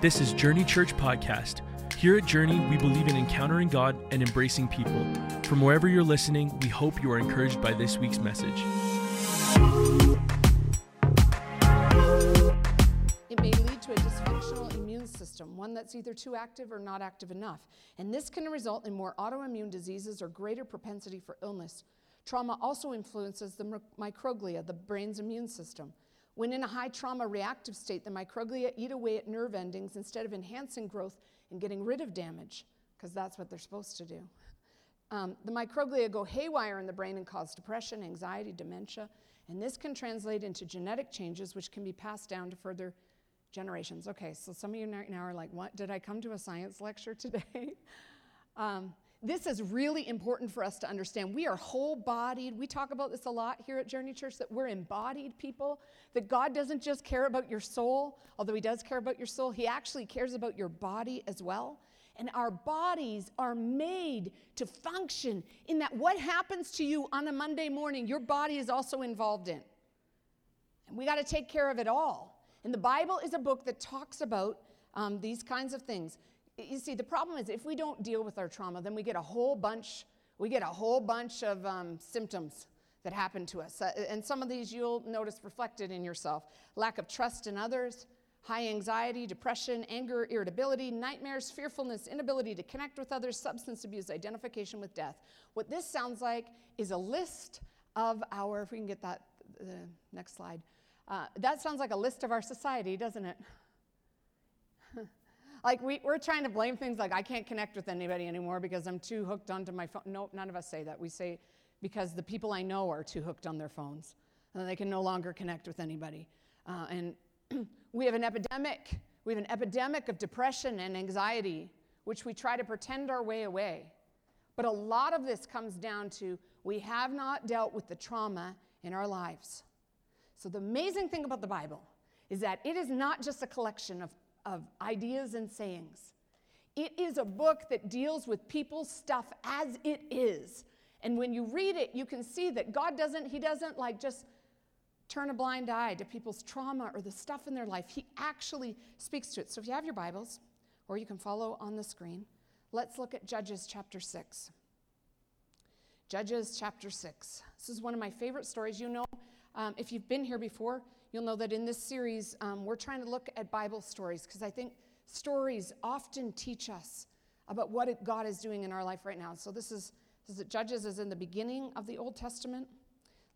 This is Journey Church Podcast. Here at Journey, we believe in encountering God and embracing people. From wherever you're listening, we hope you are encouraged by this week's message. It may lead to a dysfunctional immune system, one that's either too active or not active enough. And this can result in more autoimmune diseases or greater propensity for illness. Trauma also influences the microglia, the brain's immune system. When in a high trauma reactive state, the microglia eat away at nerve endings instead of enhancing growth and getting rid of damage, because that's what they're supposed to do. Um, the microglia go haywire in the brain and cause depression, anxiety, dementia, and this can translate into genetic changes which can be passed down to further generations. Okay, so some of you now are like, what? Did I come to a science lecture today? um, this is really important for us to understand. We are whole bodied. We talk about this a lot here at Journey Church that we're embodied people, that God doesn't just care about your soul, although He does care about your soul, He actually cares about your body as well. And our bodies are made to function in that what happens to you on a Monday morning, your body is also involved in. And we got to take care of it all. And the Bible is a book that talks about um, these kinds of things you see, the problem is if we don't deal with our trauma, then we get a whole bunch, we get a whole bunch of um, symptoms that happen to us. Uh, and some of these you'll notice reflected in yourself lack of trust in others, high anxiety, depression, anger, irritability, nightmares, fearfulness, inability to connect with others, substance abuse, identification with death. What this sounds like is a list of our, if we can get that, the next slide. Uh, that sounds like a list of our society, doesn't it? Like we, we're trying to blame things like I can't connect with anybody anymore because I'm too hooked onto my phone. No, none of us say that. We say because the people I know are too hooked on their phones and they can no longer connect with anybody. Uh, and we have an epidemic. We have an epidemic of depression and anxiety, which we try to pretend our way away. But a lot of this comes down to we have not dealt with the trauma in our lives. So, the amazing thing about the Bible is that it is not just a collection of of ideas and sayings. It is a book that deals with people's stuff as it is. And when you read it, you can see that God doesn't, He doesn't like just turn a blind eye to people's trauma or the stuff in their life. He actually speaks to it. So if you have your Bibles, or you can follow on the screen, let's look at Judges chapter 6. Judges chapter 6. This is one of my favorite stories. You know, um, if you've been here before, you'll know that in this series, um, we're trying to look at Bible stories because I think stories often teach us about what God is doing in our life right now. So this is, this is Judges is in the beginning of the Old Testament.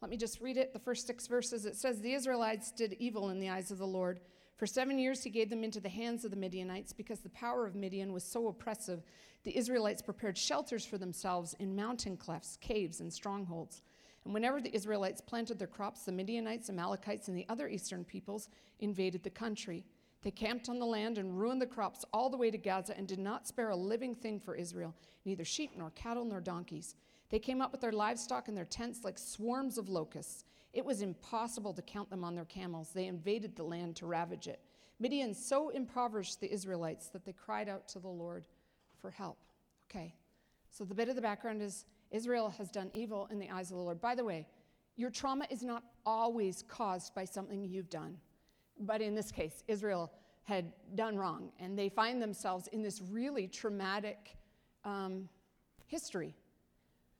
Let me just read it, the first six verses. It says, The Israelites did evil in the eyes of the Lord. For seven years he gave them into the hands of the Midianites because the power of Midian was so oppressive. The Israelites prepared shelters for themselves in mountain clefts, caves, and strongholds. And whenever the Israelites planted their crops, the Midianites, Amalekites, and the other eastern peoples invaded the country. They camped on the land and ruined the crops all the way to Gaza and did not spare a living thing for Israel, neither sheep nor cattle nor donkeys. They came up with their livestock and their tents like swarms of locusts. It was impossible to count them on their camels. They invaded the land to ravage it. Midian so impoverished the Israelites that they cried out to the Lord for help. Okay, so the bit of the background is Israel has done evil in the eyes of the Lord. By the way, your trauma is not always caused by something you've done. But in this case, Israel had done wrong, and they find themselves in this really traumatic um, history.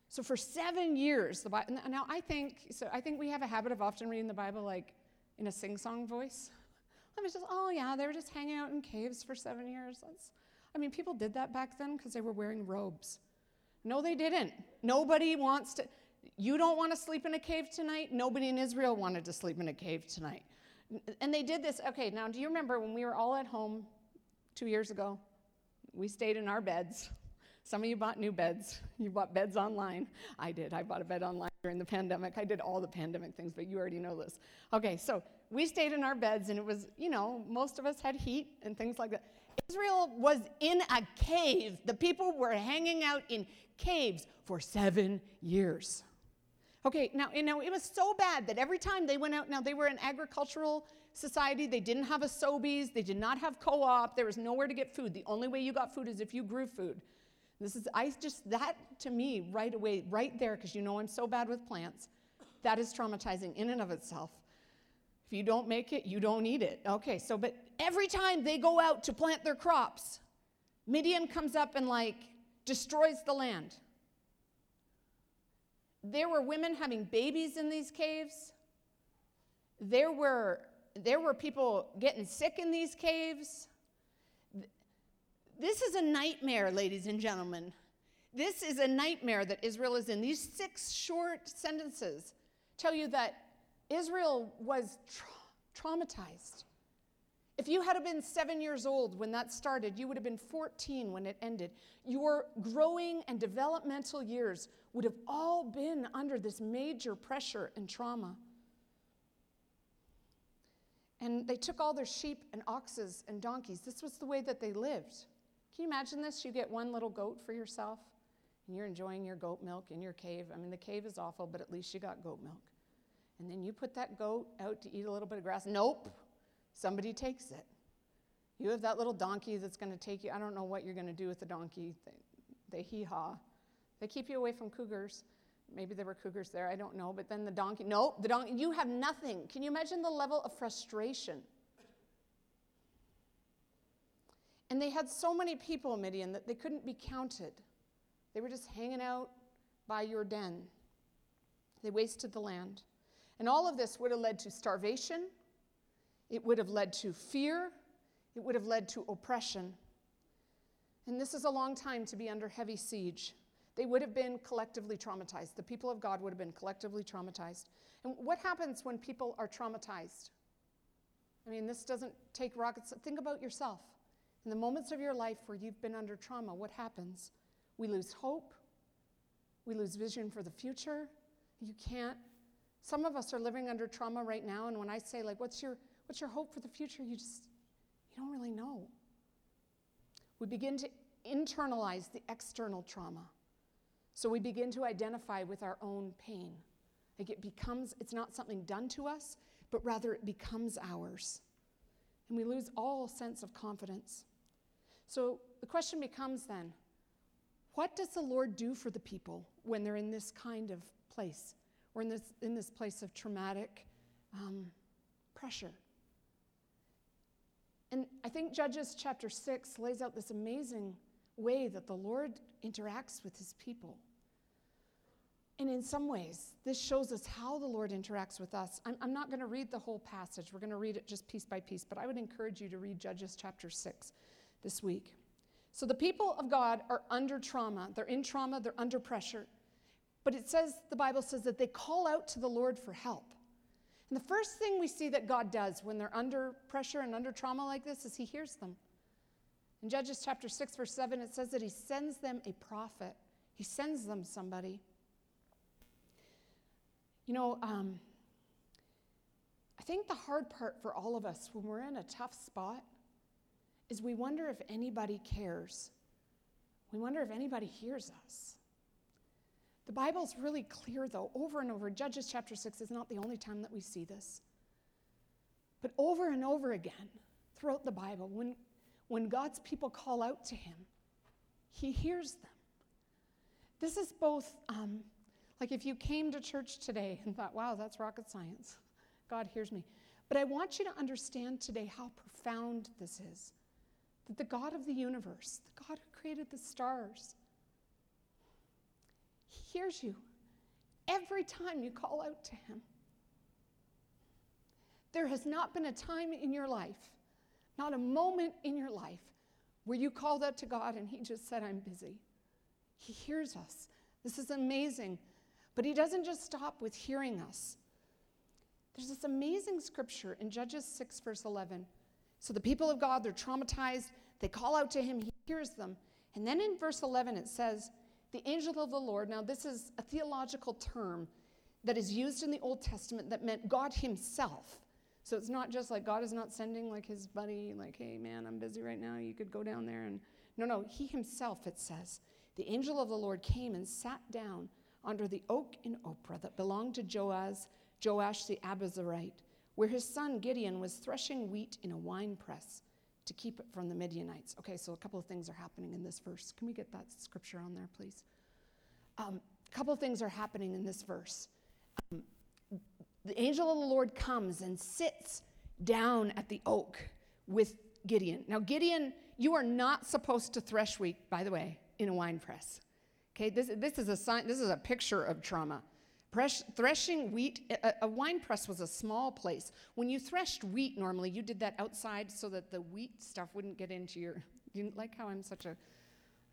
So for seven years, the Bible, now I think, so I think we have a habit of often reading the Bible like in a sing-song voice. Let me just, oh yeah, they were just hanging out in caves for seven years. That's, I mean, people did that back then because they were wearing robes. No, they didn't. Nobody wants to. You don't want to sleep in a cave tonight? Nobody in Israel wanted to sleep in a cave tonight. And they did this. Okay, now do you remember when we were all at home two years ago? We stayed in our beds. Some of you bought new beds. You bought beds online. I did. I bought a bed online during the pandemic. I did all the pandemic things, but you already know this. Okay, so we stayed in our beds, and it was, you know, most of us had heat and things like that. Israel was in a cave. The people were hanging out in caves for seven years. Okay, now, you know, it was so bad that every time they went out, now they were an agricultural society, they didn't have a Sobeys, they did not have co op, there was nowhere to get food. The only way you got food is if you grew food. This is, I just, that to me, right away, right there, because you know I'm so bad with plants, that is traumatizing in and of itself. You don't make it, you don't eat it. Okay, so, but every time they go out to plant their crops, Midian comes up and like destroys the land. There were women having babies in these caves. There were, there were people getting sick in these caves. This is a nightmare, ladies and gentlemen. This is a nightmare that Israel is in. These six short sentences tell you that Israel was tra- traumatized. If you had been seven years old when that started, you would have been 14 when it ended. Your growing and developmental years would have all been under this major pressure and trauma. And they took all their sheep and oxes and donkeys. This was the way that they lived. Can you imagine this? You get one little goat for yourself, and you're enjoying your goat milk in your cave. I mean, the cave is awful, but at least you got goat milk. And then you put that goat out to eat a little bit of grass. Nope, somebody takes it. You have that little donkey that's going to take you. I don't know what you're going to do with the donkey. They, hee haw. They keep you away from cougars. Maybe there were cougars there, I don't know. But then the donkey, nope, the donkey, you have nothing. Can you imagine the level of frustration? And they had so many people, Midian, that they couldn't be counted. They were just hanging out by your den. They wasted the land. And all of this would have led to starvation, it would have led to fear, it would have led to oppression. And this is a long time to be under heavy siege. They would have been collectively traumatized. The people of God would have been collectively traumatized. And what happens when people are traumatized? I mean, this doesn't take rockets. Think about yourself. In the moments of your life where you've been under trauma, what happens? We lose hope. We lose vision for the future. You can't. Some of us are living under trauma right now, and when I say, like, what's your, what's your hope for the future? You just, you don't really know. We begin to internalize the external trauma. So we begin to identify with our own pain. Like it becomes, it's not something done to us, but rather it becomes ours. And we lose all sense of confidence. So the question becomes then what does the Lord do for the people when they're in this kind of place or in this, in this place of traumatic um, pressure? And I think Judges chapter 6 lays out this amazing way that the Lord interacts with his people. And in some ways, this shows us how the Lord interacts with us. I'm, I'm not going to read the whole passage, we're going to read it just piece by piece, but I would encourage you to read Judges chapter 6 this week. So the people of God are under trauma. They're in trauma, they're under pressure. But it says, the Bible says that they call out to the Lord for help. And the first thing we see that God does when they're under pressure and under trauma like this is he hears them. In Judges chapter 6, verse 7, it says that he sends them a prophet, he sends them somebody. You know, um, I think the hard part for all of us when we're in a tough spot is we wonder if anybody cares. We wonder if anybody hears us. The Bible's really clear, though, over and over. Judges chapter 6 is not the only time that we see this. But over and over again throughout the Bible, when when God's people call out to him, he hears them. This is both um, like if you came to church today and thought, wow, that's rocket science, God hears me. But I want you to understand today how profound this is. That the God of the universe, the God who created the stars, he hears you every time you call out to him. There has not been a time in your life not a moment in your life where you called out to God and He just said, I'm busy. He hears us. This is amazing. But He doesn't just stop with hearing us. There's this amazing scripture in Judges 6, verse 11. So the people of God, they're traumatized. They call out to Him, He hears them. And then in verse 11, it says, The angel of the Lord. Now, this is a theological term that is used in the Old Testament that meant God Himself so it's not just like God is not sending like his buddy, like, hey man, I'm busy right now. You could go down there and no, no, he himself, it says, the angel of the Lord came and sat down under the oak in Ophrah that belonged to Joaz, Joash the Abiezrite, where his son Gideon was threshing wheat in a wine press to keep it from the Midianites. Okay, so a couple of things are happening in this verse. Can we get that scripture on there, please? Um, a couple of things are happening in this verse. Um, the angel of the Lord comes and sits down at the oak with Gideon. Now, Gideon, you are not supposed to thresh wheat, by the way, in a wine press. Okay, this, this is a sign, this is a picture of trauma. Thresh, threshing wheat, a, wine press was a small place. When you threshed wheat normally, you did that outside so that the wheat stuff wouldn't get into your. You like how I'm such a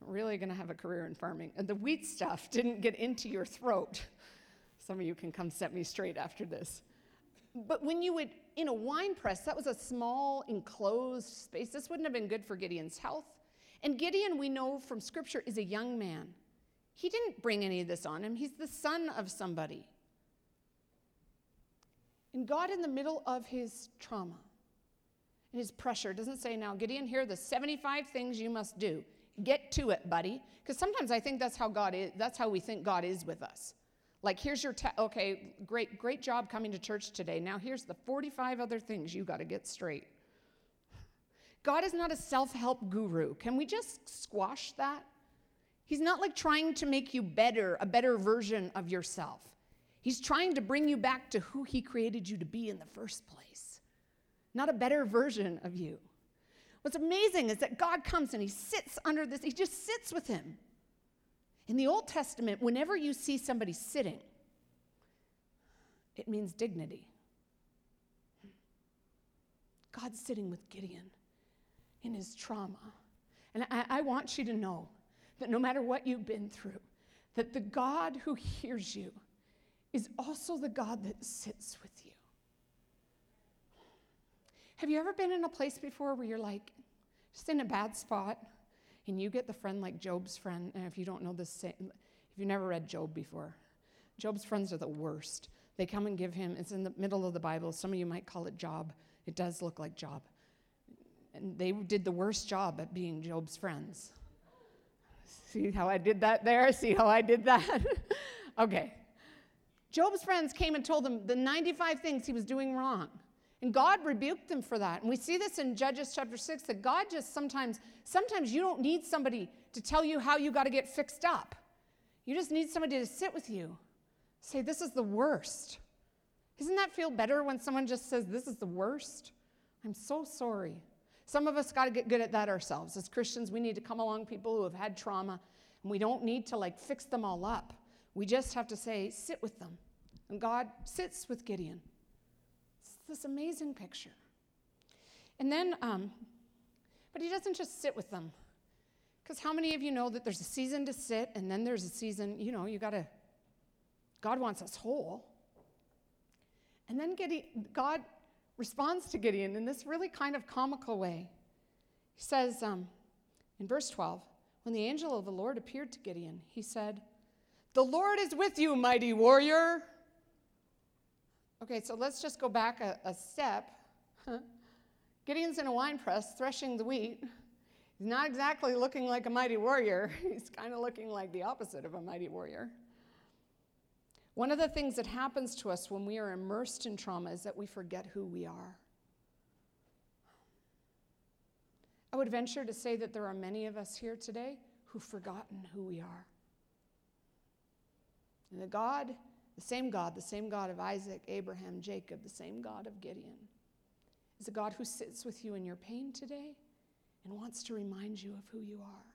really going to have a career in farming. And the wheat stuff didn't get into your throat. Some of you can come set me straight after this. But when you would, in a wine press, that was a small enclosed space. This wouldn't have been good for Gideon's health. And Gideon, we know from scripture, is a young man. He didn't bring any of this on him, he's the son of somebody. And God, in the middle of his trauma and his pressure, doesn't say, Now, Gideon, here are the 75 things you must do. Get to it, buddy. Because sometimes I think that's how God is, that's how we think God is with us. Like, here's your, te- okay, great, great job coming to church today. Now, here's the 45 other things you got to get straight. God is not a self help guru. Can we just squash that? He's not like trying to make you better, a better version of yourself. He's trying to bring you back to who He created you to be in the first place, not a better version of you. What's amazing is that God comes and He sits under this, He just sits with Him. In the Old Testament, whenever you see somebody sitting, it means dignity. God's sitting with Gideon in his trauma. And I, I, want you to know that no matter what you've been through, that the God who hears you is also the God that sits with you. Have you ever been in a place before where you're like, just in a bad spot? And you get the friend like Job's friend. And if you don't know this, if you've never read Job before, Job's friends are the worst. They come and give him, it's in the middle of the Bible. Some of you might call it Job. It does look like Job. And they did the worst job at being Job's friends. See how I did that there? See how I did that? okay. Job's friends came and told him the 95 things he was doing wrong. And God rebuked them for that. And we see this in Judges chapter 6 that God just sometimes, sometimes you don't need somebody to tell you how you got to get fixed up. You just need somebody to sit with you. Say, this is the worst. Doesn't that feel better when someone just says, this is the worst? I'm so sorry. Some of us got to get good at that ourselves. As Christians, we need to come along people who have had trauma, and we don't need to like fix them all up. We just have to say, sit with them. And God sits with Gideon It's this amazing picture. And then, um, but he doesn't just sit with them. Because how many of you know that there's a season to sit and then there's a season, you know, you got to, God wants us whole. And then Gideon, God responds to Gideon in this really kind of comical way. He says um, in verse 12, when the angel of the Lord appeared to Gideon, he said, The Lord is with you, mighty warrior. Okay, so let's just go back a, a step. Gideon's in a wine press threshing the wheat. He's not exactly looking like a mighty warrior. He's kind of looking like the opposite of a mighty warrior. One of the things that happens to us when we are immersed in trauma is that we forget who we are. I would venture to say that there are many of us here today who've forgotten who we are. And the God the same God, the same God of Isaac, Abraham, Jacob, the same God of Gideon, is a God who sits with you in your pain today and wants to remind you of who you are.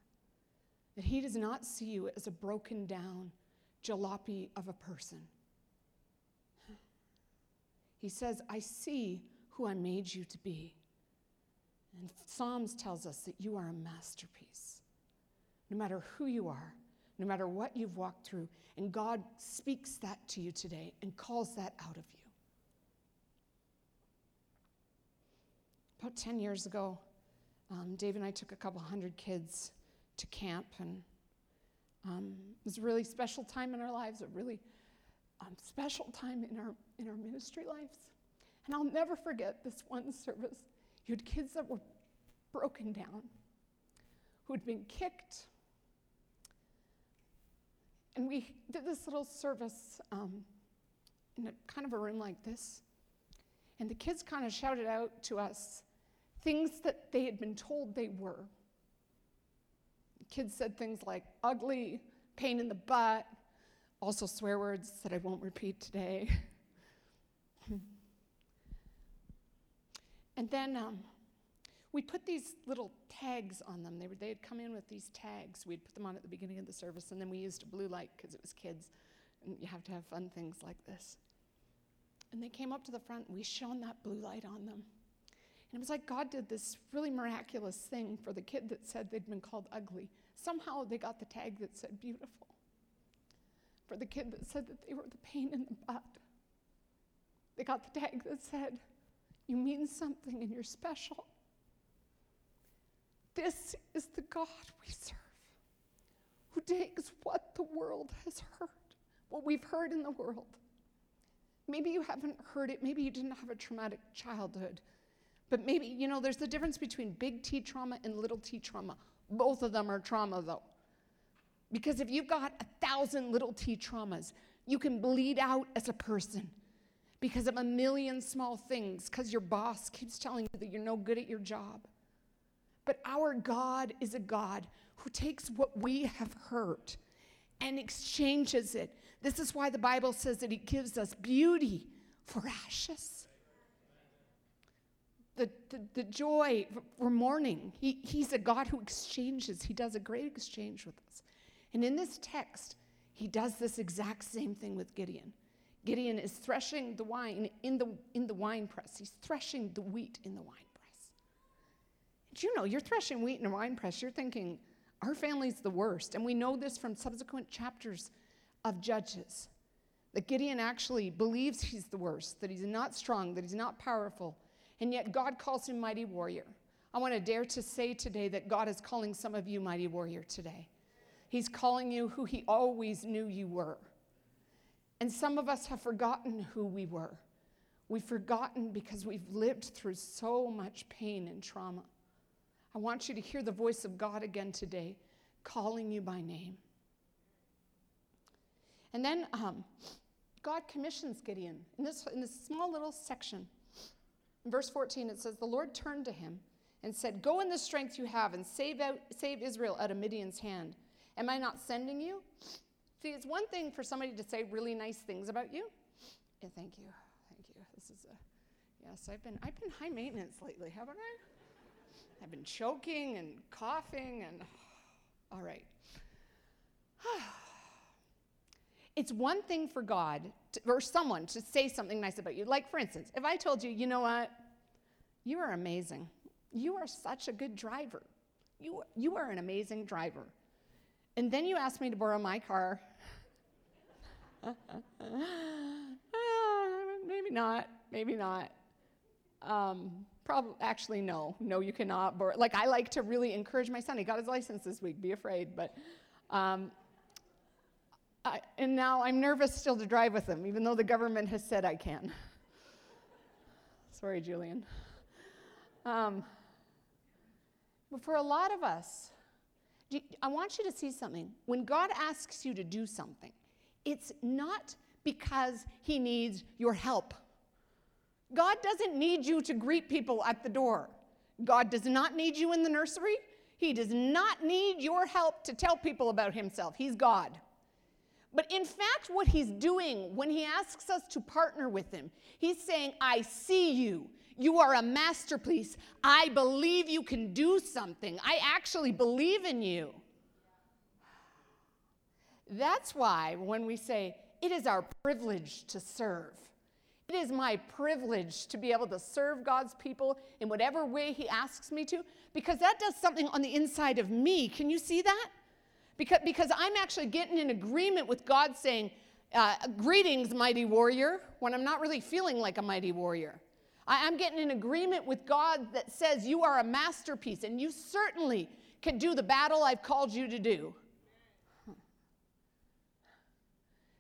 That He does not see you as a broken down jalopy of a person. He says, I see who I made you to be. And Psalms tells us that you are a masterpiece. No matter who you are, no matter what you've walked through. And God speaks that to you today and calls that out of you. About 10 years ago, um, Dave and I took a couple hundred kids to camp, and um, it was a really special time in our lives, a really um, special time in our, in our ministry lives. And I'll never forget this one service. You had kids that were broken down, who had been kicked, and we did this little service um, in a kind of a room like this. And the kids kind of shouted out to us things that they had been told they were. Kids said things like ugly, pain in the butt, also swear words that I won't repeat today. And then um, we put these little tags on them. They, were, they had come in with these tags. We'd put them on at the beginning of the service, and then we used a blue light because it was kids, and you have to have fun things like this. And they came up to the front, and we shone that blue light on them. And it was like God did this really miraculous thing for the kid that said they'd been called ugly. Somehow they got the tag that said beautiful. For the kid that said that they were the pain in the butt, they got the tag that said, You mean something and you're special. This is the God we serve, who takes what the world has heard, what we've heard in the world. Maybe you haven't heard it, maybe you didn't have a traumatic childhood, but maybe, you know, there's the difference between big T trauma and little t trauma. Both of them are trauma, though. Because if you've got a thousand little t traumas, you can bleed out as a person because of a million small things, because your boss keeps telling you that you're no good at your job. But our God is a God who takes what we have hurt and exchanges it. This is why the Bible says that He gives us beauty for ashes. The, the, the joy for mourning. He, he's a God who exchanges, He does a great exchange with us. And in this text, He does this exact same thing with Gideon. Gideon is threshing the wine in the, in the wine press, he's threshing the wheat in the wine press. Do you know, you're threshing wheat in a wine press, you're thinking, our family's the worst. And we know this from subsequent chapters of Judges that Gideon actually believes he's the worst, that he's not strong, that he's not powerful, and yet God calls him mighty warrior. I want to dare to say today that God is calling some of you mighty warrior today. He's calling you who he always knew you were. And some of us have forgotten who we were. We've forgotten because we've lived through so much pain and trauma. I want you to hear the voice of God again today, calling you by name. And then um, God commissions Gideon in this, in this small little section. In verse 14, it says, The Lord turned to him and said, Go in the strength you have and save, out, save Israel out of Midian's hand. Am I not sending you? See, it's one thing for somebody to say really nice things about you. Yeah, thank you. Thank you. This is a yes, I've been I've been high maintenance lately, haven't I? I've been choking and coughing and all right. it's one thing for God to, or someone to say something nice about you. Like, for instance, if I told you, you know what? You are amazing. You are such a good driver. You, you are an amazing driver. And then you ask me to borrow my car maybe not. Maybe not. Um, probably, actually, no. No, you cannot. Borrow. Like, I like to really encourage my son. He got his license this week. Be afraid. But, um, I, and now I'm nervous still to drive with him, even though the government has said I can. Sorry, Julian. Um, but for a lot of us, I want you to see something. When God asks you to do something, it's not because he needs your help. God doesn't need you to greet people at the door. God does not need you in the nursery. He does not need your help to tell people about himself. He's God. But in fact, what he's doing when he asks us to partner with him, he's saying, I see you. You are a masterpiece. I believe you can do something. I actually believe in you. That's why when we say, it is our privilege to serve, it is my privilege to be able to serve God's people in whatever way He asks me to, because that does something on the inside of me. Can you see that? Because, because I'm actually getting in agreement with God saying, uh, Greetings, mighty warrior, when I'm not really feeling like a mighty warrior. I, I'm getting in agreement with God that says, You are a masterpiece, and you certainly can do the battle I've called you to do.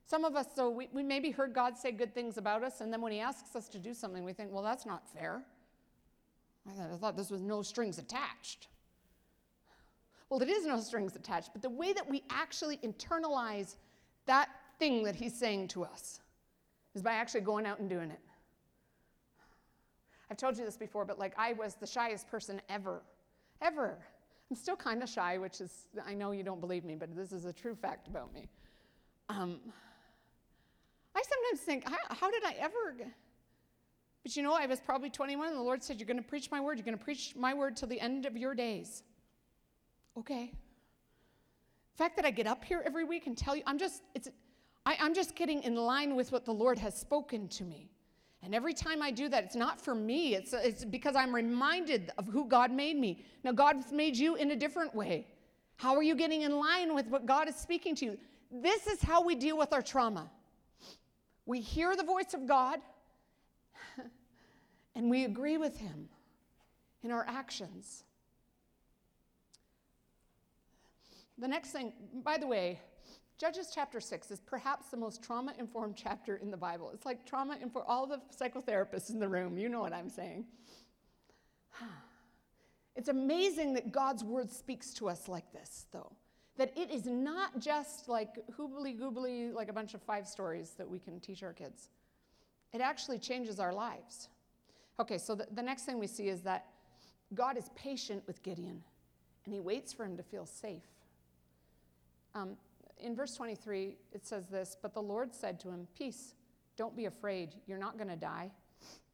Some of us, so we, we maybe heard God say good things about us, and then when He asks us to do something, we think, well, that's not fair. I thought, I thought this was no strings attached. Well, it is no strings attached, but the way that we actually internalize that thing that He's saying to us is by actually going out and doing it. I've told you this before, but like I was the shyest person ever, ever. I'm still kind of shy, which is, I know you don't believe me, but this is a true fact about me. Um, I sometimes think, how, how did I ever But you know, I was probably 21, and the Lord said, You're going to preach my word. You're going to preach my word till the end of your days. Okay. The fact that I get up here every week and tell you, I'm just, it's, I, I'm just getting in line with what the Lord has spoken to me. And every time I do that, it's not for me, it's, it's because I'm reminded of who God made me. Now, God's made you in a different way. How are you getting in line with what God is speaking to you? This is how we deal with our trauma. We hear the voice of God and we agree with Him in our actions. The next thing, by the way, Judges chapter 6 is perhaps the most trauma informed chapter in the Bible. It's like trauma for all the psychotherapists in the room. You know what I'm saying. It's amazing that God's word speaks to us like this, though. That it is not just like hoobly goobly, like a bunch of five stories that we can teach our kids. It actually changes our lives. Okay, so the, the next thing we see is that God is patient with Gideon and he waits for him to feel safe. Um, in verse 23, it says this But the Lord said to him, Peace, don't be afraid, you're not going to die.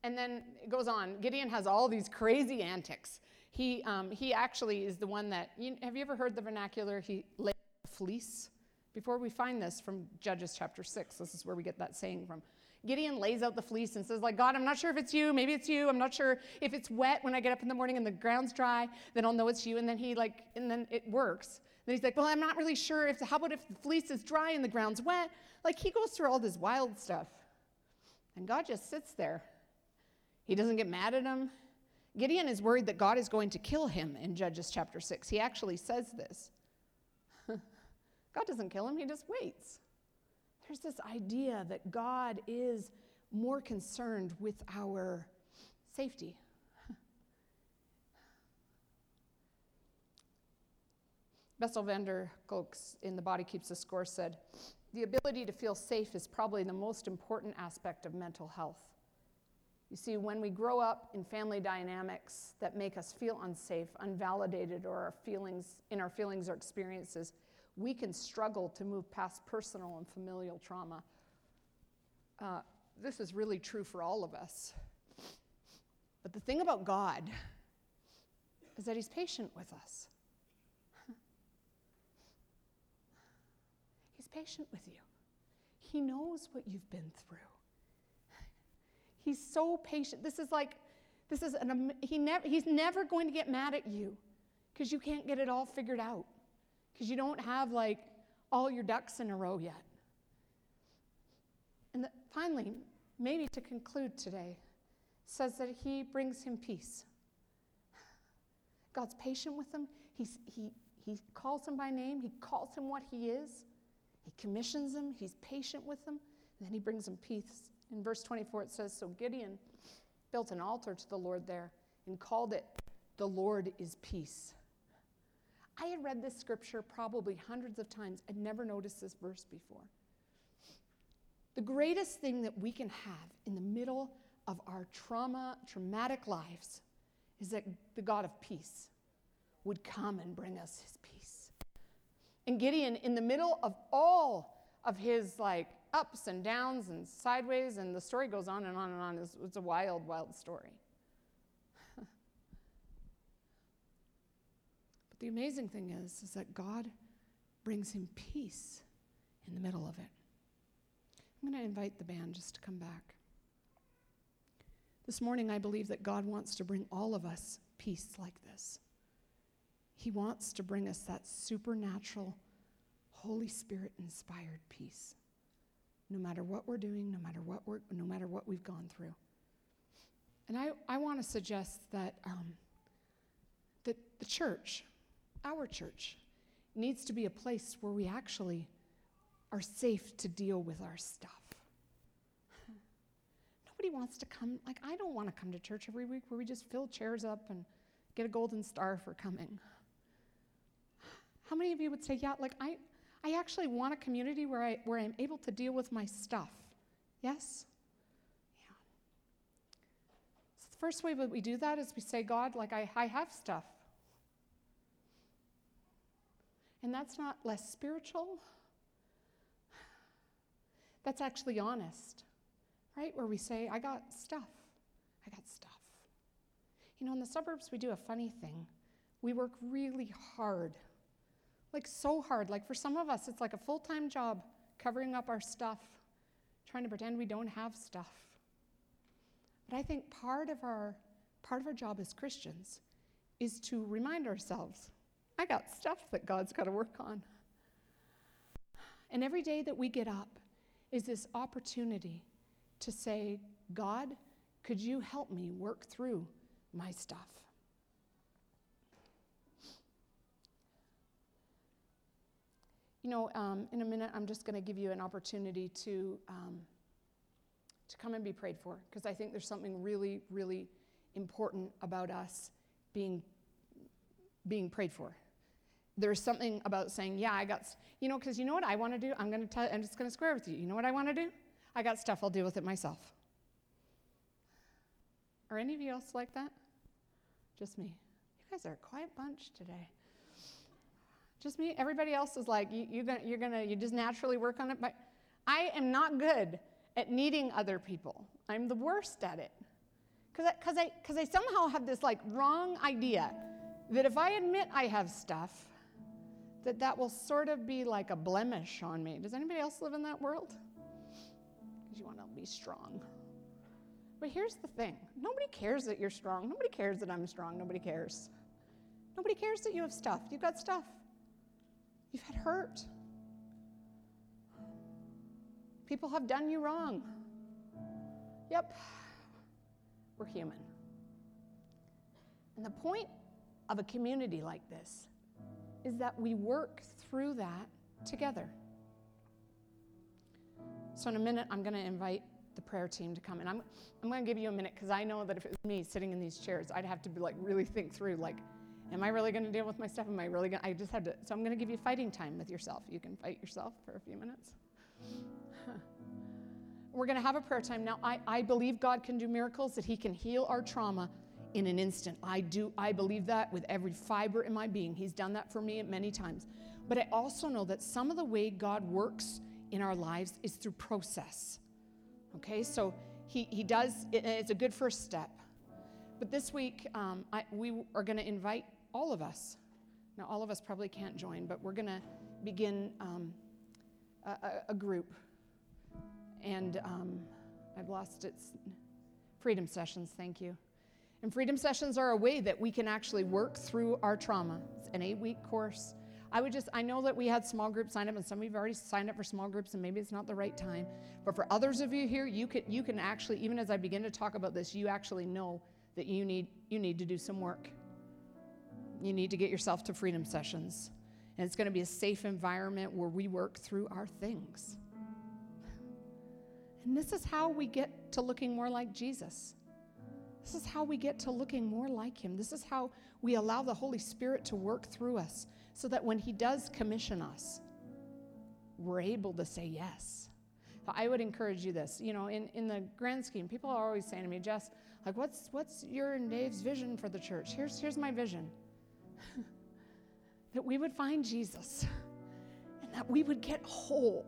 And then it goes on. Gideon has all these crazy antics. He, um, he actually is the one that, you, have you ever heard the vernacular? He laid a fleece. Before we find this from Judges chapter 6, this is where we get that saying from. Gideon lays out the fleece and says, like, God, I'm not sure if it's you. Maybe it's you. I'm not sure if it's wet when I get up in the morning and the ground's dry, then I'll know it's you. And then he like, and then it works. Then he's like, well, I'm not really sure if, how about if the fleece is dry and the ground's wet? Like he goes through all this wild stuff. And God just sits there. He doesn't get mad at him. Gideon is worried that God is going to kill him in Judges chapter 6. He actually says this. God doesn't kill him, he just waits. There's this idea that God is more concerned with our safety. Bessel van der Kolk in The Body Keeps the Score said, The ability to feel safe is probably the most important aspect of mental health. You see, when we grow up in family dynamics that make us feel unsafe, unvalidated, or our feelings, in our feelings or experiences, we can struggle to move past personal and familial trauma. Uh, this is really true for all of us. But the thing about God is that He's patient with us. He's patient with you. He knows what you've been through. He's so patient. This is like, this is an, he never, he's never going to get mad at you because you can't get it all figured out, because you don't have like all your ducks in a row yet. And the, finally, maybe to conclude today, says that he brings him peace. God's patient with him. He's, he, he calls him by name. He calls him what he is. He commissions him. He's patient with him. And then he brings him peace in verse 24, it says So Gideon built an altar to the Lord there and called it, The Lord is Peace. I had read this scripture probably hundreds of times. I'd never noticed this verse before. The greatest thing that we can have in the middle of our trauma, traumatic lives is that the God of peace would come and bring us his peace. And Gideon, in the middle of all of his like ups and downs and sideways, and the story goes on and on and on. It's, it's a wild, wild story. The amazing thing is, is that God brings him peace in the middle of it. I'm going to invite the band just to come back. This morning, I believe that God wants to bring all of us peace like this. He wants to bring us that supernatural, Holy Spirit inspired peace no matter what we're doing, no matter what, we're, no matter what we've gone through. And I, I want to suggest that, um, that the church, our church, needs to be a place where we actually are safe to deal with our stuff. Nobody wants to come, like, I don't want to come to church every week where we just fill chairs up and get a golden star for coming. How many of you would say, yeah, like, I, I actually want a community where, I, where I'm able to deal with my stuff. Yes? Yeah. So the first way that we do that is we say, God, like, I, I have stuff. And that's not less spiritual. That's actually honest, right? Where we say, I got stuff. I got stuff. You know, in the suburbs, we do a funny thing. We work really hard, like so hard. Like for some of us, it's like a full time job covering up our stuff, trying to pretend we don't have stuff. But I think part of our part of our job as Christians is to remind ourselves, I got stuff that God's got to work on. And every day that we get up is this opportunity to say, God, could you help me work through my stuff? You know, um, in a minute, I'm just going to give you an opportunity to, um, to come and be prayed for, because I think there's something really, really important about us being, being prayed for. There's something about saying, yeah, I got, you know, because you know what I want to do? I'm going to tell, I'm just going to square with you. You know what I want to do? I got stuff, I'll deal with it myself. Are any of you else like that? Just me. You guys are a quiet bunch today. Just me. Everybody else is like, you, you're gonna, you're gonna, you just naturally work on it. But I am not good at needing other people. I'm the worst at it. Because I, cause I, cause I somehow have this like wrong idea that if I admit I have stuff, that that will sort of be like a blemish on me. Does anybody else live in that world? Because you want to be strong. But here's the thing nobody cares that you're strong. Nobody cares that I'm strong. Nobody cares. Nobody cares that you have stuff. You've got stuff. You've had hurt. People have done you wrong. Yep, we're human. And the point of a community like this is that we work through that together. So, in a minute, I'm going to invite the prayer team to come. And I'm, I'm going to give you a minute because I know that if it was me sitting in these chairs, I'd have to be like really think through, like, Am I really going to deal with my stuff? Am I really going to? I just had to. So I'm going to give you fighting time with yourself. You can fight yourself for a few minutes. We're going to have a prayer time. Now, I, I believe God can do miracles, that He can heal our trauma in an instant. I do. I believe that with every fiber in my being. He's done that for me many times. But I also know that some of the way God works in our lives is through process. Okay, so He, he does, it, it's a good first step. But this week, um, I, we are going to invite all of us. Now, all of us probably can't join, but we're going to begin um, a, a, group. And um, I've lost its freedom sessions, thank you. And freedom sessions are a way that we can actually work through our trauma. It's an eight week course. I would just, I know that we had small groups sign up, and some of you have already signed up for small groups, and maybe it's not the right time. But for others of you here, you can, you can actually, even as I begin to talk about this, you actually know that you need, you need to do some work you need to get yourself to freedom sessions. And it's going to be a safe environment where we work through our things. And this is how we get to looking more like Jesus. This is how we get to looking more like Him. This is how we allow the Holy Spirit to work through us so that when He does commission us, we're able to say yes. I would encourage you this. You know, in, in the grand scheme, people are always saying to me, Jess, like, what's, what's your and Dave's vision for the church? Here's, here's my vision. that we would find Jesus and that we would get whole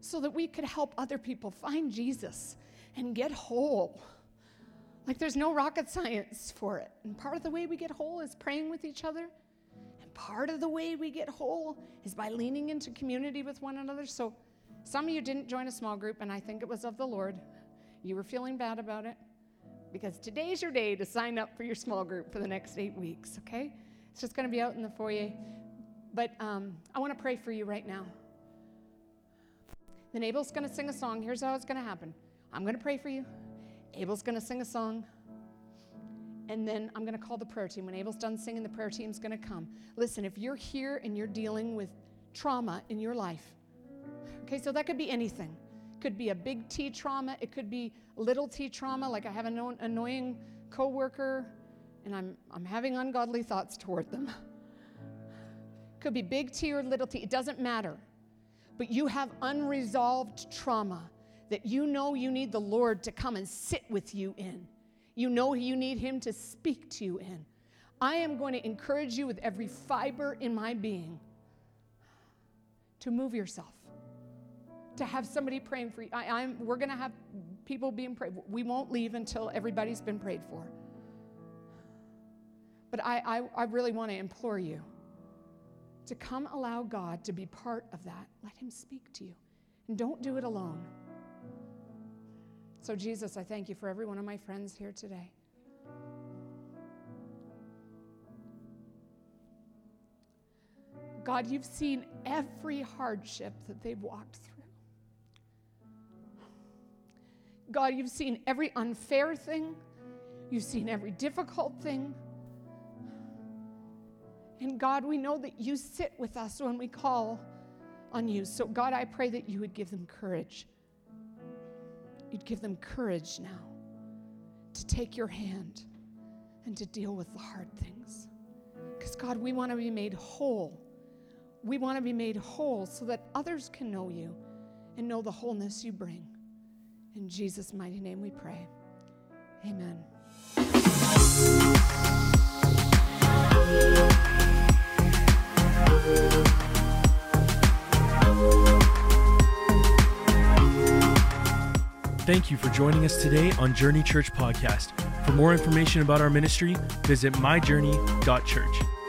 so that we could help other people find Jesus and get whole. Like there's no rocket science for it. And part of the way we get whole is praying with each other. And part of the way we get whole is by leaning into community with one another. So some of you didn't join a small group, and I think it was of the Lord. You were feeling bad about it because today's your day to sign up for your small group for the next eight weeks, okay? It's just going to be out in the foyer. But um, I want to pray for you right now. Then Abel's going to sing a song. Here's how it's going to happen I'm going to pray for you. Abel's going to sing a song. And then I'm going to call the prayer team. When Abel's done singing, the prayer team's going to come. Listen, if you're here and you're dealing with trauma in your life, okay, so that could be anything. It could be a big T trauma. It could be little T trauma, like I have an annoying coworker and I'm, I'm having ungodly thoughts toward them. Could be big T or little t, it doesn't matter. But you have unresolved trauma that you know you need the Lord to come and sit with you in. You know you need Him to speak to you in. I am going to encourage you with every fiber in my being to move yourself, to have somebody praying for you. I, am we're going to have people being prayed. We won't leave until everybody's been prayed for. But I, I, I really want to implore you to come allow God to be part of that. Let Him speak to you. And don't do it alone. So, Jesus, I thank you for every one of my friends here today. God, you've seen every hardship that they've walked through. God, you've seen every unfair thing, you've seen every difficult thing. And God, we know that you sit with us when we call on you. So, God, I pray that you would give them courage. You'd give them courage now to take your hand and to deal with the hard things. Because, God, we want to be made whole. We want to be made whole so that others can know you and know the wholeness you bring. In Jesus' mighty name we pray. Amen. Thank you for joining us today on Journey Church Podcast. For more information about our ministry, visit myjourney.church.